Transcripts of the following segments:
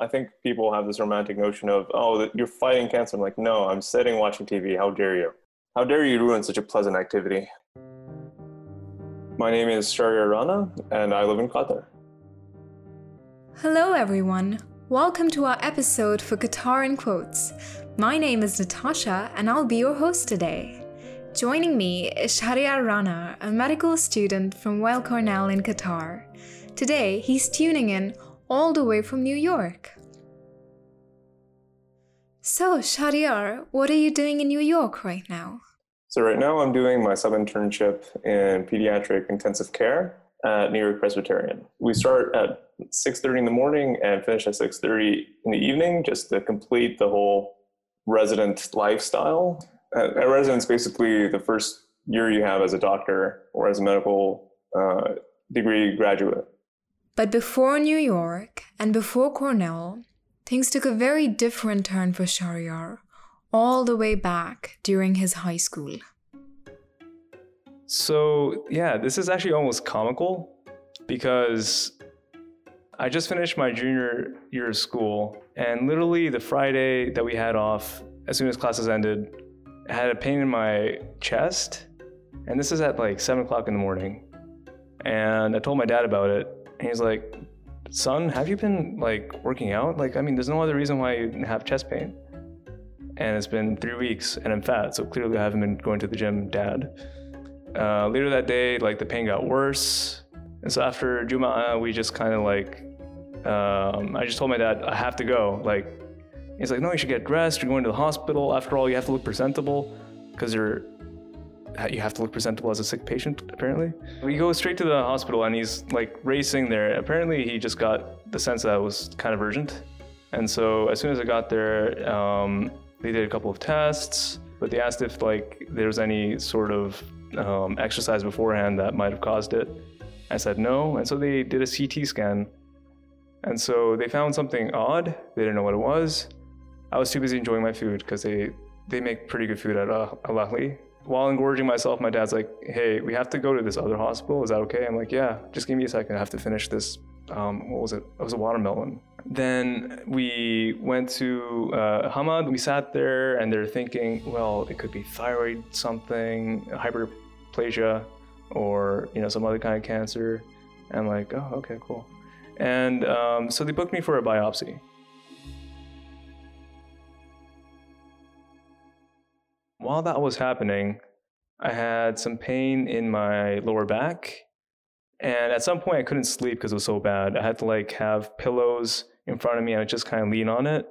I think people have this romantic notion of, oh, you're fighting cancer. I'm like, no, I'm sitting watching TV. How dare you? How dare you ruin such a pleasant activity? My name is Shahryar Rana, and I live in Qatar. Hello, everyone. Welcome to our episode for Qatar in Quotes. My name is Natasha, and I'll be your host today. Joining me is Shahryar Rana, a medical student from Weill Cornell in Qatar. Today, he's tuning in all the way from New York. So, Shahryar, what are you doing in New York right now? So right now I'm doing my sub internship in pediatric intensive care at New York Presbyterian. We start at 6:30 in the morning and finish at 6:30 in the evening just to complete the whole resident lifestyle. At, at residence, basically the first year you have as a doctor or as a medical uh, degree graduate. But before New York and before Cornell, things took a very different turn for Shahryar, all the way back during his high school. So, yeah, this is actually almost comical because I just finished my junior year of school, and literally the Friday that we had off, as soon as classes ended, I had a pain in my chest, and this is at like seven o'clock in the morning. And I told my dad about it, and he's like, "Son, have you been like working out? Like, I mean, there's no other reason why you have chest pain." And it's been three weeks, and I'm fat, so clearly I haven't been going to the gym, Dad. Uh, later that day, like the pain got worse, and so after Juma, we just kind of like, um, I just told my dad I have to go. Like, he's like, no, you should get dressed. You're going to the hospital. After all, you have to look presentable because you're you have to look presentable as a sick patient. Apparently, we go straight to the hospital, and he's like racing there. Apparently, he just got the sense that it was kind of urgent, and so as soon as I got there, um, they did a couple of tests, but they asked if like there was any sort of um, exercise beforehand that might have caused it. I said no, and so they did a CT scan. And so they found something odd. They didn't know what it was. I was too busy enjoying my food because they, they make pretty good food at uh, Al Ahli. While engorging myself, my dad's like, hey, we have to go to this other hospital. Is that okay? I'm like, yeah, just give me a second. I have to finish this. Um, what was it? It was a watermelon. Then we went to uh, Hamad. We sat there and they're thinking, well, it could be thyroid something, hyperplasia, or you know some other kind of cancer. And I'm like, oh, okay, cool. And um, so they booked me for a biopsy. While that was happening, I had some pain in my lower back. And at some point, I couldn't sleep because it was so bad. I had to like have pillows in front of me and I just kind of lean on it.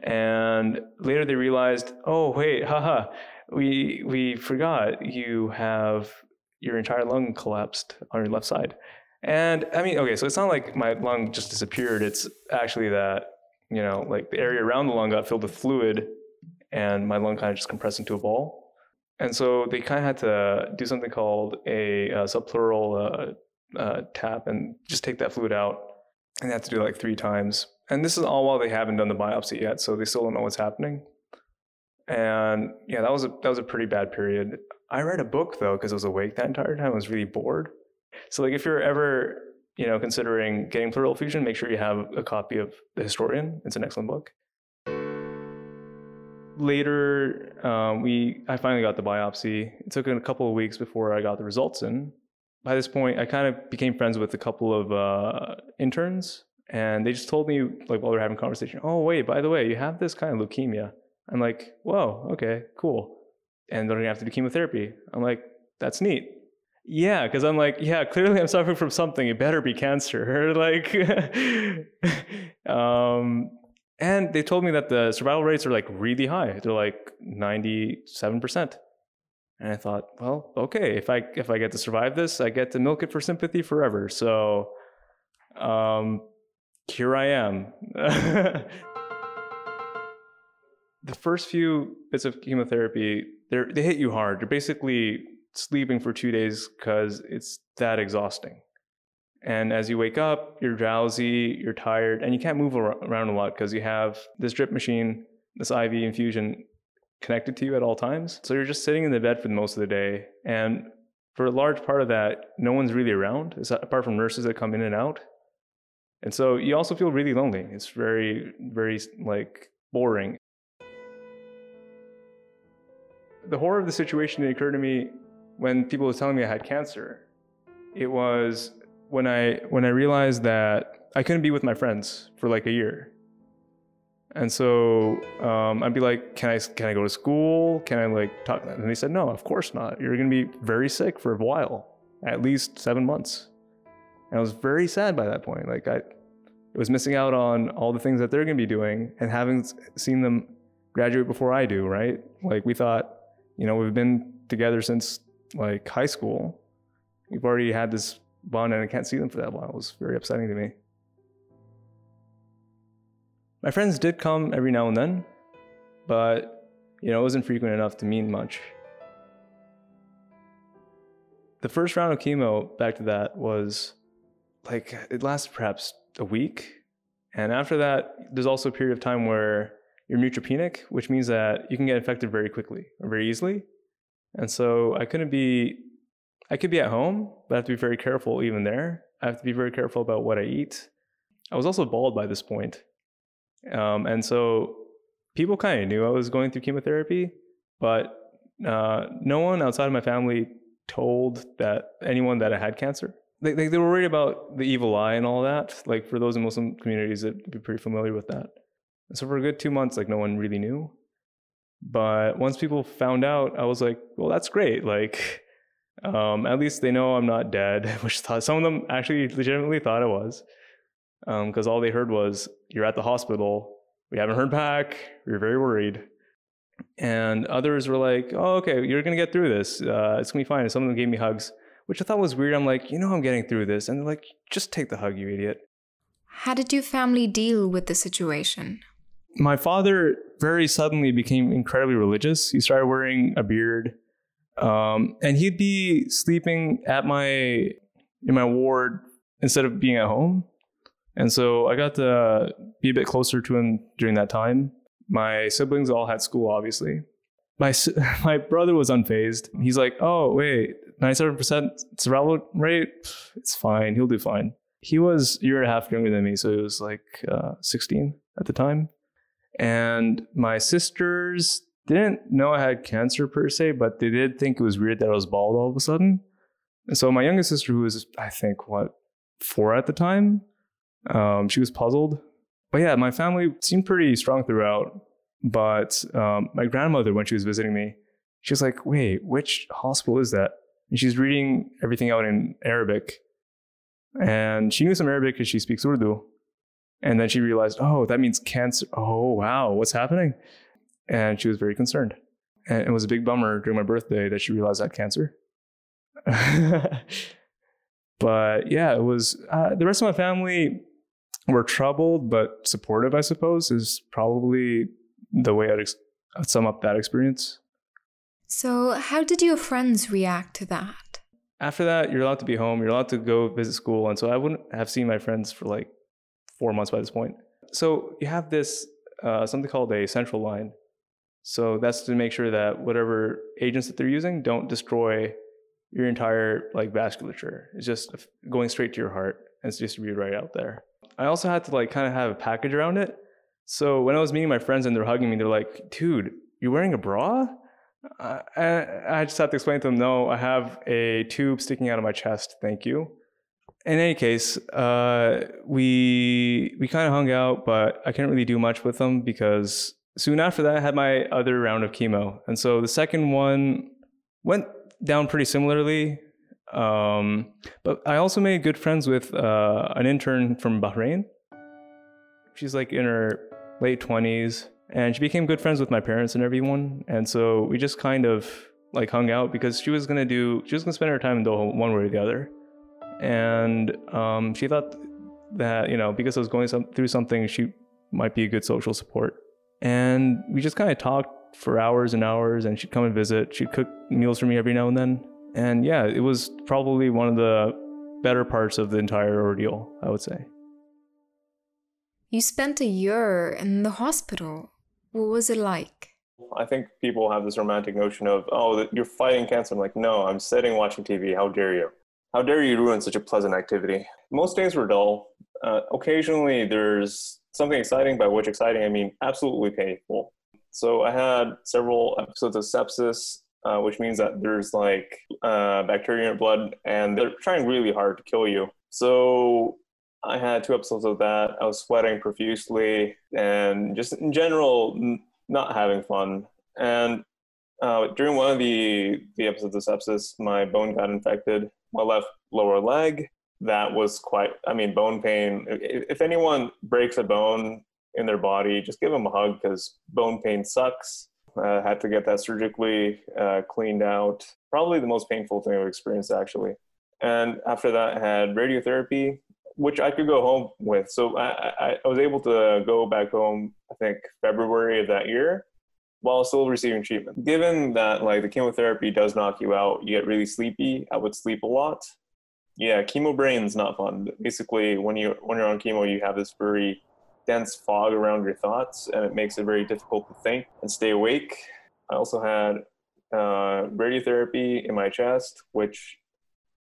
And later they realized, oh, wait, haha, we, we forgot you have your entire lung collapsed on your left side. And I mean, okay, so it's not like my lung just disappeared. It's actually that, you know, like the area around the lung got filled with fluid and my lung kind of just compressed into a ball. And so they kind of had to do something called a, a subpleural uh, uh, tap and just take that fluid out. And they had to do it like three times. And this is all while they haven't done the biopsy yet, so they still don't know what's happening. And yeah, that was a that was a pretty bad period. I read a book though because I was awake that entire time. I was really bored. So like if you're ever you know considering getting pleural effusion, make sure you have a copy of The Historian. It's an excellent book. Later, um, we I finally got the biopsy. It took a couple of weeks before I got the results in. By this point, I kind of became friends with a couple of uh, interns, and they just told me like while we are having conversation, "Oh wait, by the way, you have this kind of leukemia." I'm like, "Whoa, okay, cool." And they're gonna have to do chemotherapy. I'm like, "That's neat." Yeah, because I'm like, yeah, clearly I'm suffering from something. It better be cancer. like, um, and they told me that the survival rates are like really high. They're like 97%. And I thought, well, okay, if I if I get to survive this, I get to milk it for sympathy forever. So um, here I am. the first few bits of chemotherapy, they they hit you hard. You're basically sleeping for two days because it's that exhausting. And as you wake up, you're drowsy, you're tired, and you can't move around a lot because you have this drip machine, this IV infusion connected to you at all times. So you're just sitting in the bed for most of the day. And for a large part of that, no one's really around, apart from nurses that come in and out. And so you also feel really lonely. It's very, very like boring. The horror of the situation occurred to me when people were telling me I had cancer. It was when I when I realized that I couldn't be with my friends for like a year. And so um, I'd be like, "Can I can I go to school? Can I like talk?" And they said, "No, of course not. You're going to be very sick for a while, at least seven months." And I was very sad by that point. Like I, it was missing out on all the things that they're going to be doing and having seen them graduate before I do. Right? Like we thought, you know, we've been together since like high school. We've already had this bond, and I can't see them for that while. It was very upsetting to me. My friends did come every now and then, but you know, it wasn't frequent enough to mean much. The first round of chemo, back to that, was like it lasted perhaps a week. And after that, there's also a period of time where you're neutropenic, which means that you can get infected very quickly or very easily. And so I couldn't be, I could be at home, but I have to be very careful even there. I have to be very careful about what I eat. I was also bald by this point. Um, and so people kind of knew I was going through chemotherapy, but uh, no one outside of my family told that anyone that I had cancer. They, they, they were worried about the evil eye and all that. Like for those in Muslim communities, that'd be pretty familiar with that. And so for a good two months, like no one really knew. But once people found out, I was like, well, that's great. Like, um, at least they know I'm not dead, which thought, some of them actually legitimately thought I was because um, all they heard was, You're at the hospital. We haven't heard back. We are very worried. And others were like, Oh, okay, you're going to get through this. Uh, it's going to be fine. And some of them gave me hugs, which I thought was weird. I'm like, You know, I'm getting through this. And they're like, Just take the hug, you idiot. How did your family deal with the situation? My father very suddenly became incredibly religious. He started wearing a beard. Um, and he'd be sleeping at my in my ward instead of being at home. And so I got to be a bit closer to him during that time. My siblings all had school, obviously. My my brother was unfazed. He's like, "Oh wait, ninety seven percent survival rate. It's fine. He'll do fine." He was a year and a half younger than me, so he was like uh, sixteen at the time. And my sisters didn't know I had cancer per se, but they did think it was weird that I was bald all of a sudden. And so my youngest sister, who was I think what four at the time, um, she was puzzled. But yeah, my family seemed pretty strong throughout. But um, my grandmother, when she was visiting me, she was like, wait, which hospital is that? And she's reading everything out in Arabic. And she knew some Arabic because she speaks Urdu. And then she realized, oh, that means cancer. Oh, wow, what's happening? And she was very concerned. And it was a big bummer during my birthday that she realized I had cancer. but yeah, it was uh, the rest of my family were troubled but supportive, I suppose, is probably the way I'd, ex- I'd sum up that experience. So, how did your friends react to that? After that, you're allowed to be home, you're allowed to go visit school. And so I wouldn't have seen my friends for like four months by this point. So, you have this uh, something called a central line. So, that's to make sure that whatever agents that they're using don't destroy your entire like vasculature. It's just going straight to your heart and it's distributed right out there. I also had to like kind of have a package around it. So when I was meeting my friends and they're hugging me, they're like, dude, you're wearing a bra? I, I just had to explain to them, no, I have a tube sticking out of my chest. Thank you. In any case, uh, we we kind of hung out, but I couldn't really do much with them because soon after that, I had my other round of chemo, and so the second one went down pretty similarly. Um, but I also made good friends with uh, an intern from Bahrain. She's like in her late 20s, and she became good friends with my parents and everyone. And so we just kind of like hung out because she was gonna do, she was gonna spend her time in Doha one way or the other. And um, she thought that, you know, because I was going some, through something, she might be a good social support. And we just kind of talked for hours and hours, and she'd come and visit. She'd cook meals for me every now and then. And yeah, it was probably one of the better parts of the entire ordeal, I would say. You spent a year in the hospital. What was it like? I think people have this romantic notion of, oh, you're fighting cancer. I'm like, no, I'm sitting watching TV. How dare you? how dare you ruin such a pleasant activity? Most days were dull. Uh, occasionally, there's something exciting, by which exciting I mean absolutely painful. So I had several episodes of sepsis, uh, which means that there's like uh, bacteria in your blood, and they're trying really hard to kill you. So I had two episodes of that. I was sweating profusely, and just in general, n- not having fun. And uh, during one of the the episodes of sepsis, my bone got infected, my left lower leg. That was quite. I mean, bone pain. If anyone breaks a bone in their body, just give them a hug because bone pain sucks. I had to get that surgically uh, cleaned out. Probably the most painful thing I've experienced, actually. And after that, I had radiotherapy, which I could go home with. So I, I, I was able to go back home, I think, February of that year while still receiving treatment. Given that like the chemotherapy does knock you out, you get really sleepy. I would sleep a lot. Yeah, chemo brain's not fun. Basically, when you when you're on chemo, you have this very dense fog around your thoughts, and it makes it very difficult to think and stay awake. I also had uh, radiotherapy in my chest, which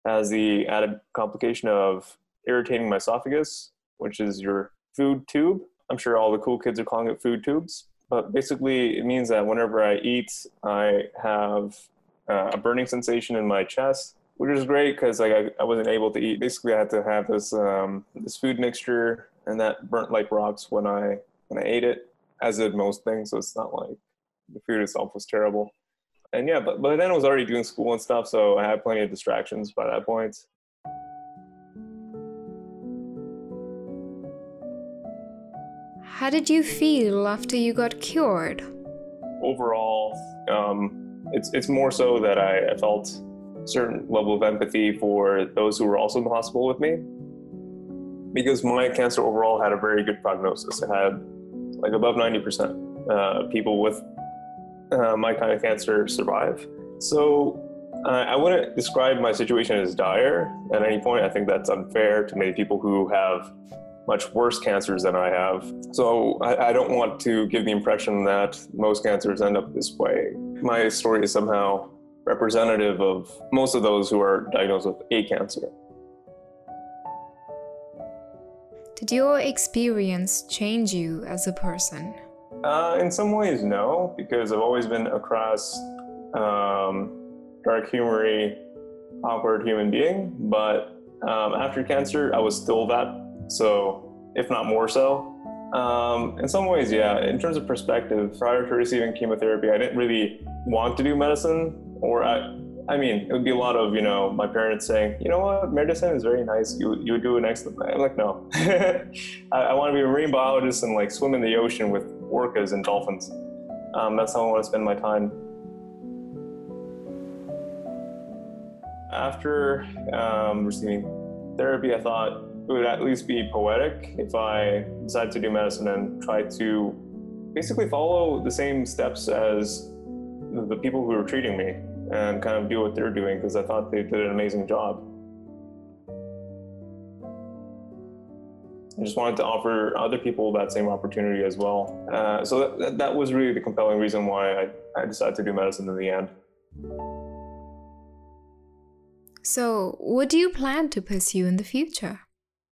has the added complication of irritating my esophagus, which is your food tube. I'm sure all the cool kids are calling it food tubes but basically it means that whenever I eat, I have uh, a burning sensation in my chest, which is great because like I, I, wasn't able to eat. Basically, I had to have this um, this food mixture, and that burnt like rocks when I when I ate it, as did most things. So it's not like the food itself was terrible. And yeah, but but then I was already doing school and stuff, so I had plenty of distractions by that point. How did you feel after you got cured? Overall, um, it's it's more so that I, I felt certain level of empathy for those who were also in the hospital with me, because my cancer overall had a very good prognosis. It had like above ninety percent uh, people with uh, my kind of cancer survive. So uh, I wouldn't describe my situation as dire at any point. I think that's unfair to many people who have much worse cancers than I have. So I, I, don't want to give the impression that most cancers end up this way. My story is somehow representative of most of those who are diagnosed with a cancer. Did your experience change you as a person? Uh, in some ways, no, because I've always been a cross um, dark humory, awkward human being. But um, after cancer, I was still that so, if not more so. Um, in some ways, yeah. In terms of perspective, prior to receiving chemotherapy, I didn't really want to do medicine, or I, I mean, it would be a lot of you know my parents saying, you know what, medicine is very nice. You you do an excellent. I'm like, no, I, I want to be a marine biologist and like swim in the ocean with orcas and dolphins. Um, that's how I want to spend my time. After um, receiving therapy, I thought it would at least be poetic if I decided to do medicine and try to basically follow the same steps as the people who were treating me and kind of do what they're doing because I thought they did an amazing job. I just wanted to offer other people that same opportunity as well. Uh, so that, that was really the compelling reason why I, I decided to do medicine in the end. So, what do you plan to pursue in the future?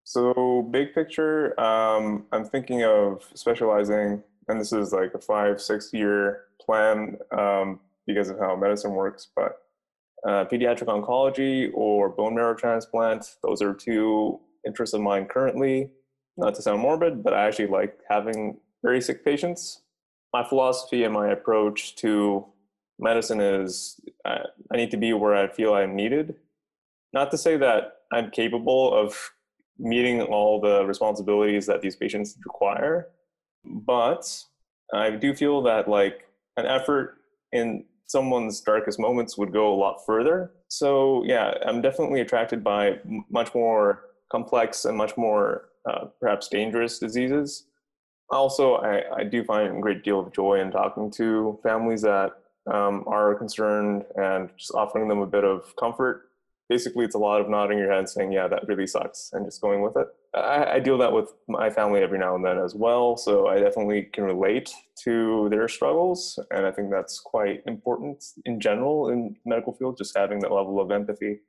So, big picture, um, I'm thinking of specializing, and this is like a five, six year plan um, because of how medicine works, but uh, pediatric oncology or bone marrow transplant, those are two interests of mine currently. Not to sound morbid, but I actually like having very sick patients. My philosophy and my approach to medicine is I, I need to be where I feel I'm needed. Not to say that I'm capable of meeting all the responsibilities that these patients require. But I do feel that like an effort in someone's darkest moments would go a lot further. So yeah, I'm definitely attracted by much more complex and much more uh, perhaps dangerous diseases. Also, I, I, do find a great deal of joy in talking to families that um, are concerned and just offering them a bit of comfort basically it's a lot of nodding your head saying, yeah, that really sucks, and just going with it. I, I, deal that with my family every now and then as well, so I definitely can relate to their struggles, and I think that's quite important in general in medical field, just having that level of empathy.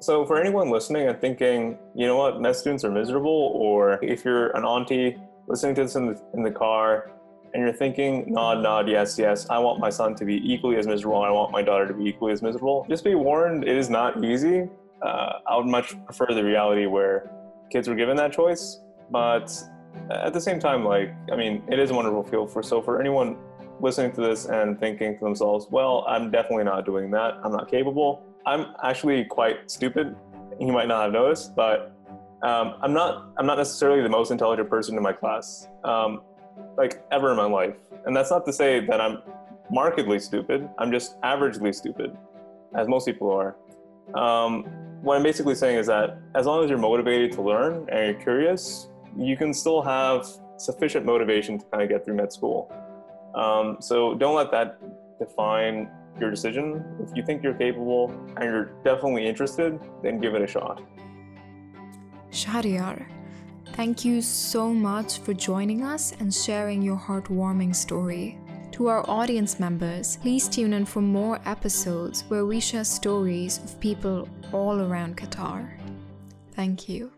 So, for anyone listening and thinking, you know what, med students are miserable, or if you're an auntie listening to this in the, in the car and you're thinking, nod, nod, yes, yes, I want my son to be equally as miserable, I want my daughter to be equally as miserable, just be warned, it is not easy. Uh, I would much prefer the reality where kids were given that choice. But at the same time, like, I mean, it is a wonderful field for, so for anyone listening to this and thinking to themselves, well, I'm definitely not doing that, I'm not capable. I'm actually quite stupid. You might not have noticed, but um, I'm not I'm not necessarily the most intelligent person in my class, um, like ever in my life. And that's not to say that I'm markedly stupid. I'm just averagely stupid, as most people are. Um, what I'm basically saying is that as long as you're motivated to learn and you're curious, you can still have sufficient motivation to kind of get through med school. Um, so don't let that define your decision. If you think you're capable and you're definitely interested, then give it a shot. Shahryar, thank you so much for joining us and sharing your heartwarming story. To our audience members, please tune in for more episodes where we share stories of people all around Qatar. Thank you.